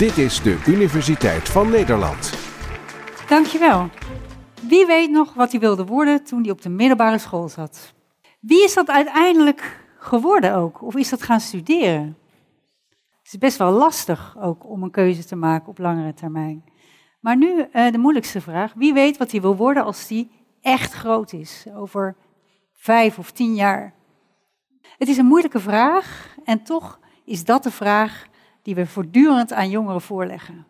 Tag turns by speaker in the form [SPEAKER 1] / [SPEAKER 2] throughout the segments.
[SPEAKER 1] Dit is de Universiteit van Nederland.
[SPEAKER 2] Dankjewel. Wie weet nog wat hij wilde worden toen hij op de middelbare school zat? Wie is dat uiteindelijk geworden ook? Of is dat gaan studeren? Het is best wel lastig ook om een keuze te maken op langere termijn. Maar nu uh, de moeilijkste vraag. Wie weet wat hij wil worden als hij echt groot is? Over vijf of tien jaar. Het is een moeilijke vraag en toch is dat de vraag die we voortdurend aan jongeren voorleggen.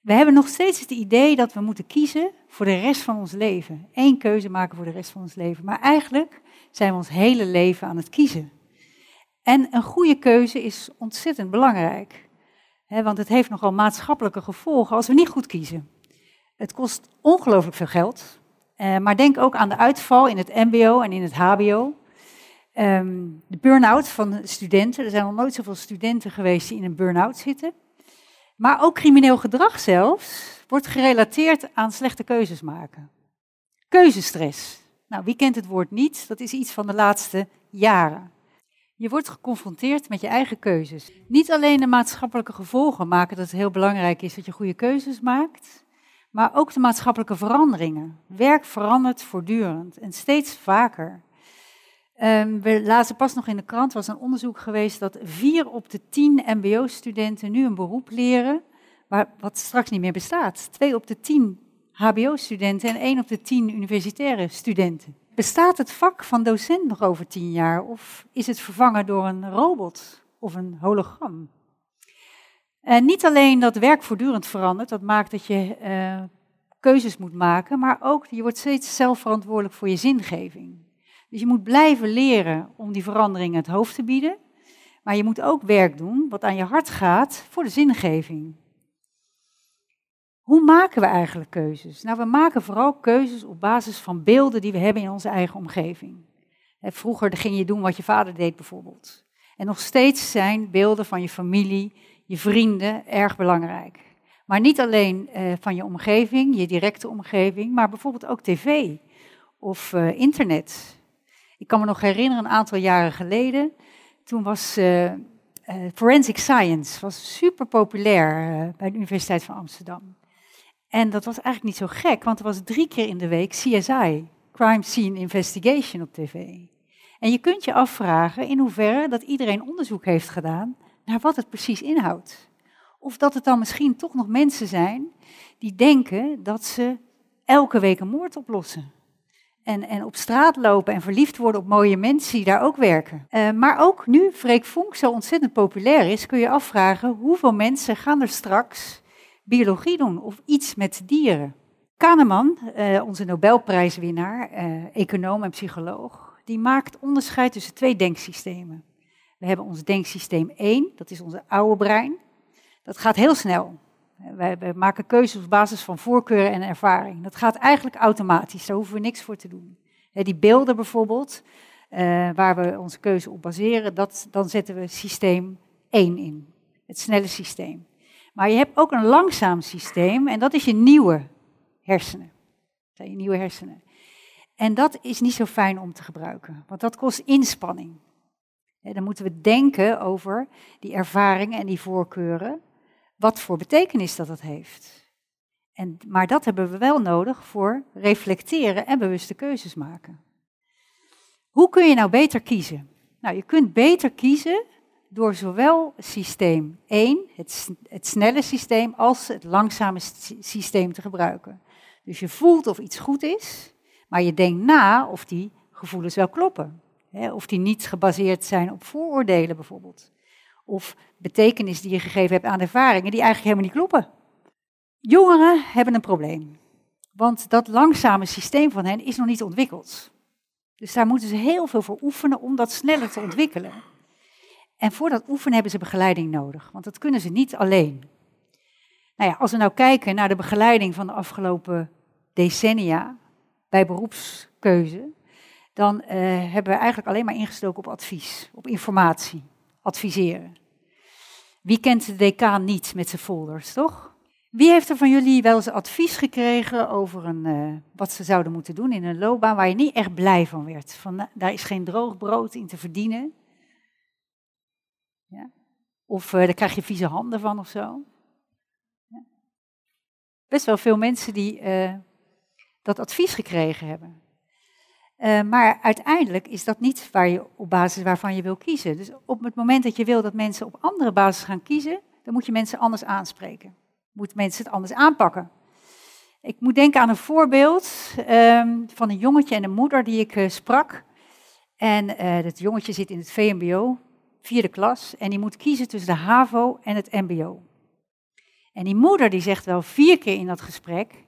[SPEAKER 2] We hebben nog steeds het idee dat we moeten kiezen voor de rest van ons leven. Eén keuze maken voor de rest van ons leven. Maar eigenlijk zijn we ons hele leven aan het kiezen. En een goede keuze is ontzettend belangrijk. Want het heeft nogal maatschappelijke gevolgen als we niet goed kiezen. Het kost ongelooflijk veel geld. Eh, maar denk ook aan de uitval in het MBO en in het HBO. Ehm, de burn-out van studenten. Er zijn nog nooit zoveel studenten geweest die in een burn-out zitten. Maar ook crimineel gedrag zelfs wordt gerelateerd aan slechte keuzes maken. Keuzestress. Nou, wie kent het woord niet? Dat is iets van de laatste jaren. Je wordt geconfronteerd met je eigen keuzes. Niet alleen de maatschappelijke gevolgen maken dat het heel belangrijk is dat je goede keuzes maakt, maar ook de maatschappelijke veranderingen. Werk verandert voortdurend en steeds vaker. Um, we lazen pas nog in de krant, was een onderzoek geweest dat vier op de tien mbo-studenten nu een beroep leren waar, wat straks niet meer bestaat. Twee op de tien hbo-studenten en één op de tien universitaire studenten. Bestaat het vak van docent nog over tien jaar of is het vervangen door een robot of een hologram? En niet alleen dat werk voortdurend verandert, dat maakt dat je uh, keuzes moet maken, maar ook je wordt steeds zelf verantwoordelijk voor je zingeving. Dus je moet blijven leren om die veranderingen het hoofd te bieden. Maar je moet ook werk doen wat aan je hart gaat voor de zingeving. Hoe maken we eigenlijk keuzes? Nou, we maken vooral keuzes op basis van beelden die we hebben in onze eigen omgeving. Vroeger ging je doen wat je vader deed bijvoorbeeld. En nog steeds zijn beelden van je familie, je vrienden erg belangrijk. Maar niet alleen eh, van je omgeving, je directe omgeving, maar bijvoorbeeld ook tv of uh, internet. Ik kan me nog herinneren, een aantal jaren geleden, toen was uh, Forensic Science was super populair uh, bij de Universiteit van Amsterdam. En dat was eigenlijk niet zo gek, want er was drie keer in de week CSI, Crime Scene Investigation op tv. En je kunt je afvragen in hoeverre dat iedereen onderzoek heeft gedaan naar wat het precies inhoudt. Of dat het dan misschien toch nog mensen zijn die denken dat ze elke week een moord oplossen en, en op straat lopen en verliefd worden op mooie mensen die daar ook werken. Uh, maar ook nu Freek Vonk zo ontzettend populair is, kun je afvragen hoeveel mensen gaan er straks biologie doen of iets met dieren. Kahneman, uh, onze Nobelprijswinnaar, uh, econoom en psycholoog, die maakt onderscheid tussen twee denksystemen. We hebben ons denksysteem 1, dat is onze oude brein. Dat gaat heel snel. Wij, maken keuzes op basis van voorkeuren en ervaring. Dat gaat eigenlijk automatisch, daar hoeven we niks voor te doen. die beelden bijvoorbeeld, uh, waar we onze keuze op baseren, dat, dan zetten we systeem 1 in, het snelle systeem. Maar je hebt ook een langzaam systeem en dat is je nieuwe hersenen. je nieuwe hersenen. En dat is niet zo fijn om te gebruiken, want dat kost inspanning. dan moeten we denken over die ervaringen en die voorkeuren wat voor betekenis dat het heeft. En, maar dat hebben we wel nodig voor reflecteren en bewuste keuzes maken. Hoe kun je nou beter kiezen? Nou, je kunt beter kiezen door zowel systeem 1, het, het snelle systeem, als het langzame systeem te gebruiken. Dus je voelt of iets goed is, maar je denkt na of die gevoelens wel kloppen. Of die niet gebaseerd zijn op vooroordelen bijvoorbeeld of betekenis die je gegeven hebt aan ervaringen die eigenlijk helemaal niet kloppen. Jongeren hebben een probleem, want dat langzame systeem van hen is nog niet ontwikkeld. Dus daar moeten ze heel veel voor oefenen om dat sneller te ontwikkelen. En voor dat oefenen hebben ze begeleiding nodig, want dat kunnen ze niet alleen. Nou ja, als we nou kijken naar de begeleiding van de afgelopen decennia bij beroepskeuze, dan uh, hebben we eigenlijk alleen maar ingestoken op advies, op informatie adviseren. Wie kent de decaan niet met zijn folders, toch? Wie heeft er van jullie wel eens advies gekregen over een, uh, wat ze zouden moeten doen in een loopbaan waar je niet echt blij van werd? Van, nou, daar is geen droog brood in te verdienen. Ja? Of uh, daar krijg je vieze handen van of zo. best wel veel mensen die uh, dat advies gekregen hebben. Uh, maar uiteindelijk is dat niet waar je, op basis waarvan je wil kiezen. Dus op het moment dat je wil dat mensen op andere basis gaan kiezen, dan moet je mensen anders aanspreken. Moet mensen het anders aanpakken. Ik moet denken aan een voorbeeld um, van een jongetje en een moeder die ik uh, sprak. En uh, dat jongetje zit in het VMBO, vierde klas, en die moet kiezen tussen de HAVO en het MBO. En die moeder die zegt wel vier keer in dat gesprek,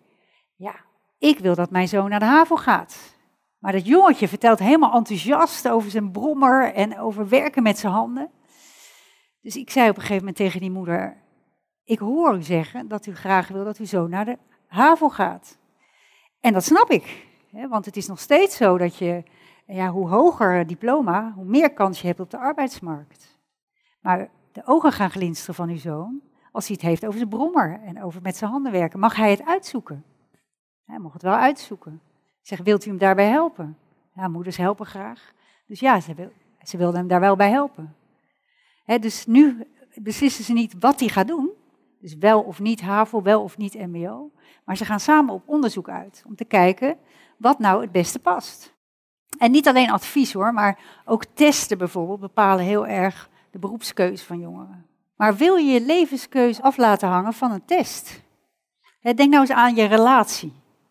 [SPEAKER 2] ja, ik wil dat mijn zoon naar de HAVO gaat. Maar dat jongetje vertelt helemaal enthousiast over zijn brommer en over werken met zijn handen. Dus ik zei op een gegeven moment tegen die moeder, ik hoor u zeggen dat u graag wil dat uw zoon naar de HAVO gaat. En dat snap ik, hè, want het is nog steeds zo dat je, ja, hoe hoger diploma, hoe meer kans je hebt op de arbeidsmarkt. Maar de ogen gaan glinsteren van uw zoon als hij het heeft over zijn brommer en over met zijn handen werken. Mag hij het uitzoeken? Hij mag het wel uitzoeken. Zeg, wilt u hem daarbij helpen? Ja, moeders helpen graag. Dus ja, ze, wil, ze wilde hem daar wel bij helpen. dus nu beslissen ze niet wat hij gaat doen. Dus wel of niet HAVO, wel of niet MBO. Maar ze gaan samen op onderzoek uit om te kijken wat nou het beste past. En niet alleen advies hoor, maar ook testen bijvoorbeeld bepalen heel erg de beroepskeuze van jongeren. Maar wil je je levenskeuze af laten hangen van een test? Denk nou eens aan je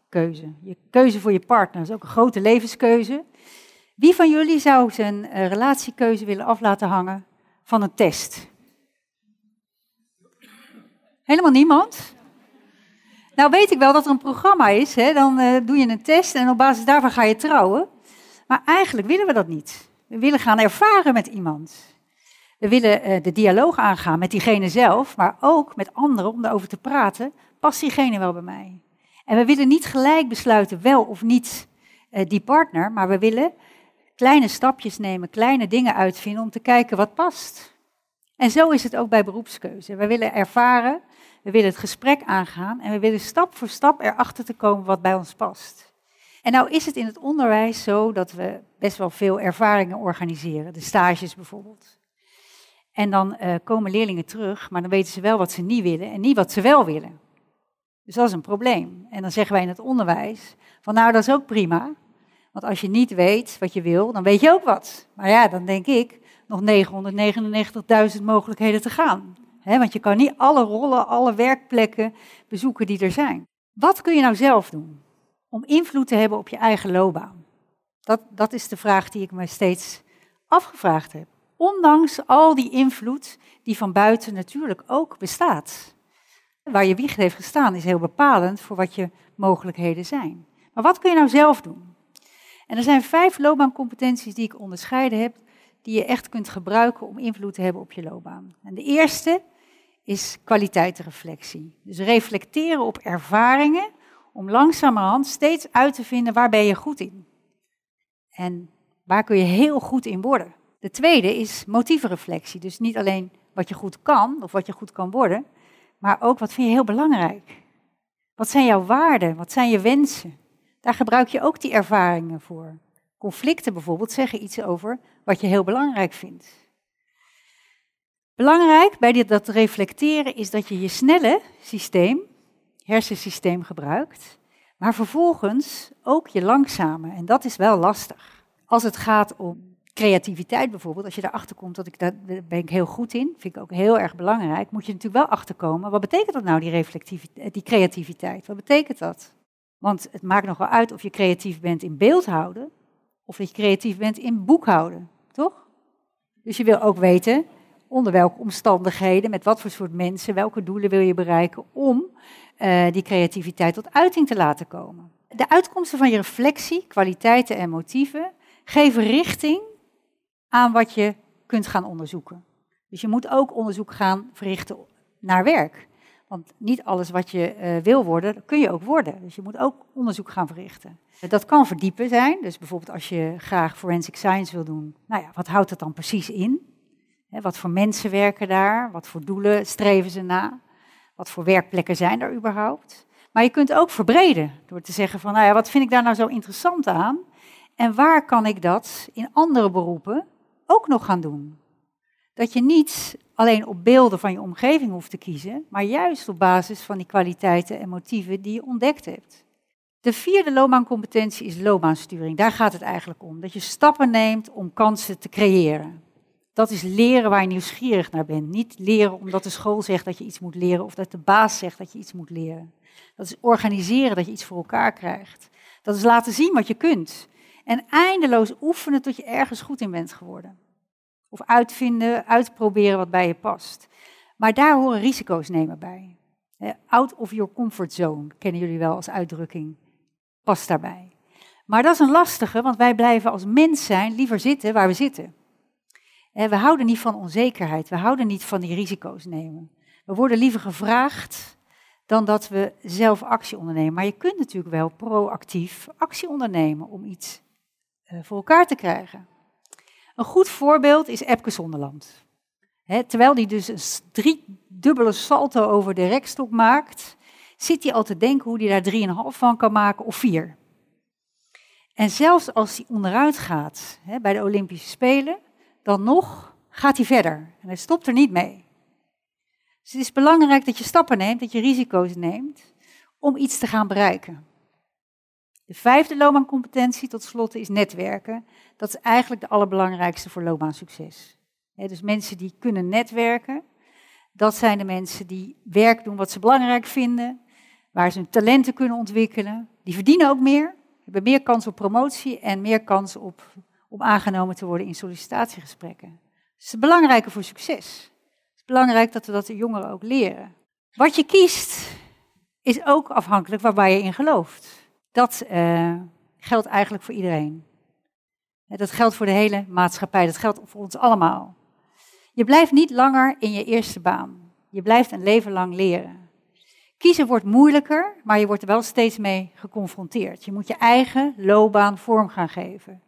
[SPEAKER 2] relatiekeuze. Je keuze voor je partner is ook een grote levenskeuze. Wie van jullie zou zijn eh, relatiekeuze willen af laten hangen van een test? Helemaal niemand? Nou weet ik wel dat er een programma is, hè? dan uh, doe je een test en op basis daarvan ga je trouwen. Maar eigenlijk willen we dat niet. We willen gaan ervaren met iemand. We willen uh, de dialoog aangaan met diegene zelf, maar ook met anderen om erover te praten. Past diegene wel bij mij? En we willen niet gelijk besluiten wel of niet uh, die partner, maar we willen kleine stapjes nemen, kleine dingen uitvinden om te kijken wat past. En zo is het ook bij beroepskeuze. We willen ervaren, we willen het gesprek aangaan en we willen stap voor stap erachter te komen wat bij ons past. En nou is het in het onderwijs zo dat we best wel veel ervaringen organiseren, de stages bijvoorbeeld. En dan uh, komen leerlingen terug, maar dan weten ze wel wat ze niet willen en niet wat ze wel willen. Dus dat is een probleem. En dan zeggen wij in het onderwijs van nou, dat is ook prima. Want als je niet weet wat je wil, dan weet je ook wat. Maar ja, dan denk ik nog 999.000 mogelijkheden te gaan. want je kan niet alle rollen, alle werkplekken bezoeken die er zijn. Wat kun je nou zelf doen om invloed te hebben op je eigen loopbaan? Dat, dat is de vraag die ik me steeds afgevraagd heb. Ondanks al die invloed die van buiten natuurlijk ook bestaat. Waar je wieg heeft gestaan is heel bepalend voor wat je mogelijkheden zijn. Maar wat kun je nou zelf doen? En er zijn vijf loopbaancompetenties die ik onderscheiden heb, die je echt kunt gebruiken om invloed te hebben op je loopbaan. En de eerste is kwaliteitenreflectie. Dus reflecteren op ervaringen om langzamerhand steeds uit te vinden waar ben je goed in. En waar kun je heel goed in worden. De tweede is motievenreflectie. Dus niet alleen wat je goed kan of wat je goed kan worden, maar ook wat vind je heel belangrijk. Wat zijn jouw waarden? Wat zijn je wensen? Daar gebruik je ook die ervaringen voor. Conflicten bijvoorbeeld zeggen iets over wat je heel belangrijk vindt. Belangrijk bij dit, dat reflecteren is dat je je snelle systeem, hersensysteem gebruikt, maar vervolgens ook je langzame. En dat is wel lastig. Als het gaat om creativiteit bijvoorbeeld, als je erachter komt dat ik daar ben ik heel goed in, vind ik ook heel erg belangrijk, moet je natuurlijk wel achterkomen. Wat betekent dat nou, die, reflectiviteit, die creativiteit? Wat betekent dat? Want het maakt nog wel uit of je creatief bent in beeldhouden of dat je creatief bent in boekhouden, toch? Dus je wil ook weten onder welke omstandigheden, met wat voor soort mensen, welke doelen wil je bereiken om uh, die creativiteit tot uiting te laten komen. De uitkomsten van je reflectie, kwaliteiten en motieven geven richting aan wat je kunt gaan onderzoeken. Dus je moet ook onderzoek gaan verrichten naar werk. Want niet alles wat je uh, wil worden, kun je ook worden. Dus je moet ook onderzoek gaan verrichten. Dat kan verdiepen zijn. Dus bijvoorbeeld als je graag forensic science wil doen. Nou ja, wat houdt dat dan precies in? wat voor mensen werken daar? Wat voor doelen streven ze na? Wat voor werkplekken zijn er überhaupt? Maar je kunt ook verbreden door te zeggen van, nou ja, wat vind ik daar nou zo interessant aan? En waar kan ik dat in andere beroepen ook nog gaan doen. dat je niet alleen op beelden van je omgeving hoeft te kiezen, maar juist op basis van die kwaliteiten en motieven die je ontdekt hebt. De vierde loopbaancompetentie is loopbaansturing. Daar gaat het eigenlijk om. Dat je stappen neemt om kansen te creëren. Dat is leren waar je nieuwsgierig naar bent. Niet leren omdat de school zegt dat je iets moet leren of dat de baas zegt dat je iets moet leren. Dat is organiseren dat je iets voor elkaar krijgt. Dat is laten zien wat je kunt. En eindeloos oefenen tot je ergens goed in bent geworden. Of uitvinden, uitproberen wat bij je past. Maar daar horen risico's nemen bij. Out of your comfort zone kennen jullie wel als uitdrukking. Past daarbij. Maar dat is een lastige, want wij blijven als mens zijn liever zitten waar we zitten. We houden niet van onzekerheid, we houden niet van die risico's nemen. We worden liever gevraagd dan dat we zelf actie ondernemen. Maar je kunt natuurlijk wel proactief actie ondernemen om iets voor elkaar te krijgen. Een goed voorbeeld is Epke Zonderland. terwijl hij dus een driedubbele salto over de rekstok maakt, zit hij al te denken hoe hij daar drieënhalf van kan maken of vier. En zelfs als hij onderuit gaat bij de Olympische Spelen, dan nog gaat hij verder. En hij stopt er niet mee. Dus het is belangrijk dat je stappen neemt, dat je risico's neemt om iets te gaan bereiken. De vijfde loopbaancompetentie, tot slot, is netwerken. Dat is eigenlijk de allerbelangrijkste voor loopbaansucces. dus mensen die kunnen netwerken, dat zijn de mensen die werk doen wat ze belangrijk vinden, waar ze hun talenten kunnen ontwikkelen. Die verdienen ook meer, hebben meer kans op promotie en meer kans op, om aangenomen te worden in sollicitatiegesprekken. Dat is het belangrijke voor succes. Het is belangrijk dat we dat de jongeren ook leren. Wat je kiest is ook afhankelijk waar je in gelooft. Dat uh, geldt eigenlijk voor iedereen. Dat geldt voor de hele maatschappij, dat geldt voor ons allemaal. Je blijft niet langer in je eerste baan. Je blijft een leven lang leren. Kiezen wordt moeilijker, maar je wordt er wel steeds mee geconfronteerd. Je moet je eigen loopbaan vorm gaan geven.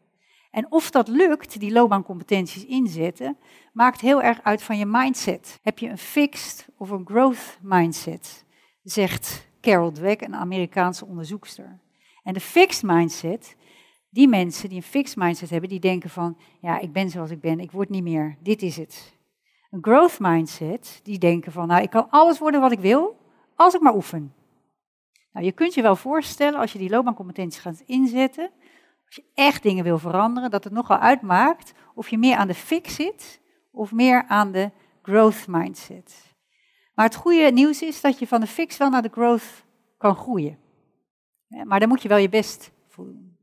[SPEAKER 2] En of dat lukt, die loopbaancompetenties inzetten, maakt heel erg uit van je mindset. Heb je een fixed of een growth mindset, zegt Carol Dweck, een Amerikaanse onderzoekster. En de fixed mindset, die mensen die een fixed mindset hebben, die denken van, ja, ik ben zoals ik ben, ik word niet meer, dit is het. Een growth mindset, die denken van, nou, ik kan alles worden wat ik wil, als ik maar oefen. Nou, je kunt je wel voorstellen, als je die loopbaancompetenties gaat inzetten, als je echt dingen wil veranderen, dat het nogal uitmaakt of je meer aan de fix zit of meer aan de growth mindset. Maar het goede nieuws is dat je van de fix wel naar de growth kan groeien. Maar dan moet je wel je best voor doen.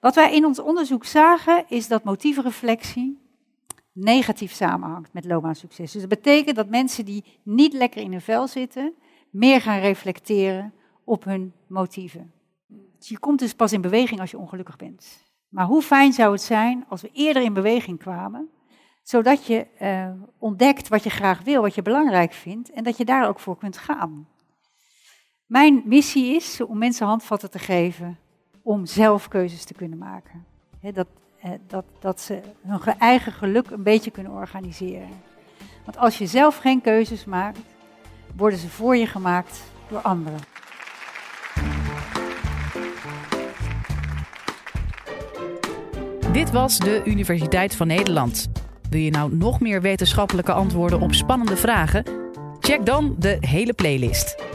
[SPEAKER 2] Wat wij in ons onderzoek zagen, is dat motievenreflectie negatief samenhangt met loopbaansucces. Dus dat betekent dat mensen die niet lekker in hun vel zitten, meer gaan reflecteren op hun motieven. Dus je komt dus pas in beweging als je ongelukkig bent. Maar hoe fijn zou het zijn als we eerder in beweging kwamen, zodat je uh, ontdekt wat je graag wil, wat je belangrijk vindt en dat je daar ook voor kunt gaan. Mijn missie is om mensen handvatten te geven om zelf keuzes te kunnen maken. dat, dat, dat ze hun eigen geluk een beetje kunnen organiseren. Want als je zelf geen keuzes maakt, worden ze voor je gemaakt door anderen.
[SPEAKER 3] Dit was de Universiteit van Nederland. Wil je nou nog meer wetenschappelijke antwoorden op spannende vragen? Check dan de hele playlist.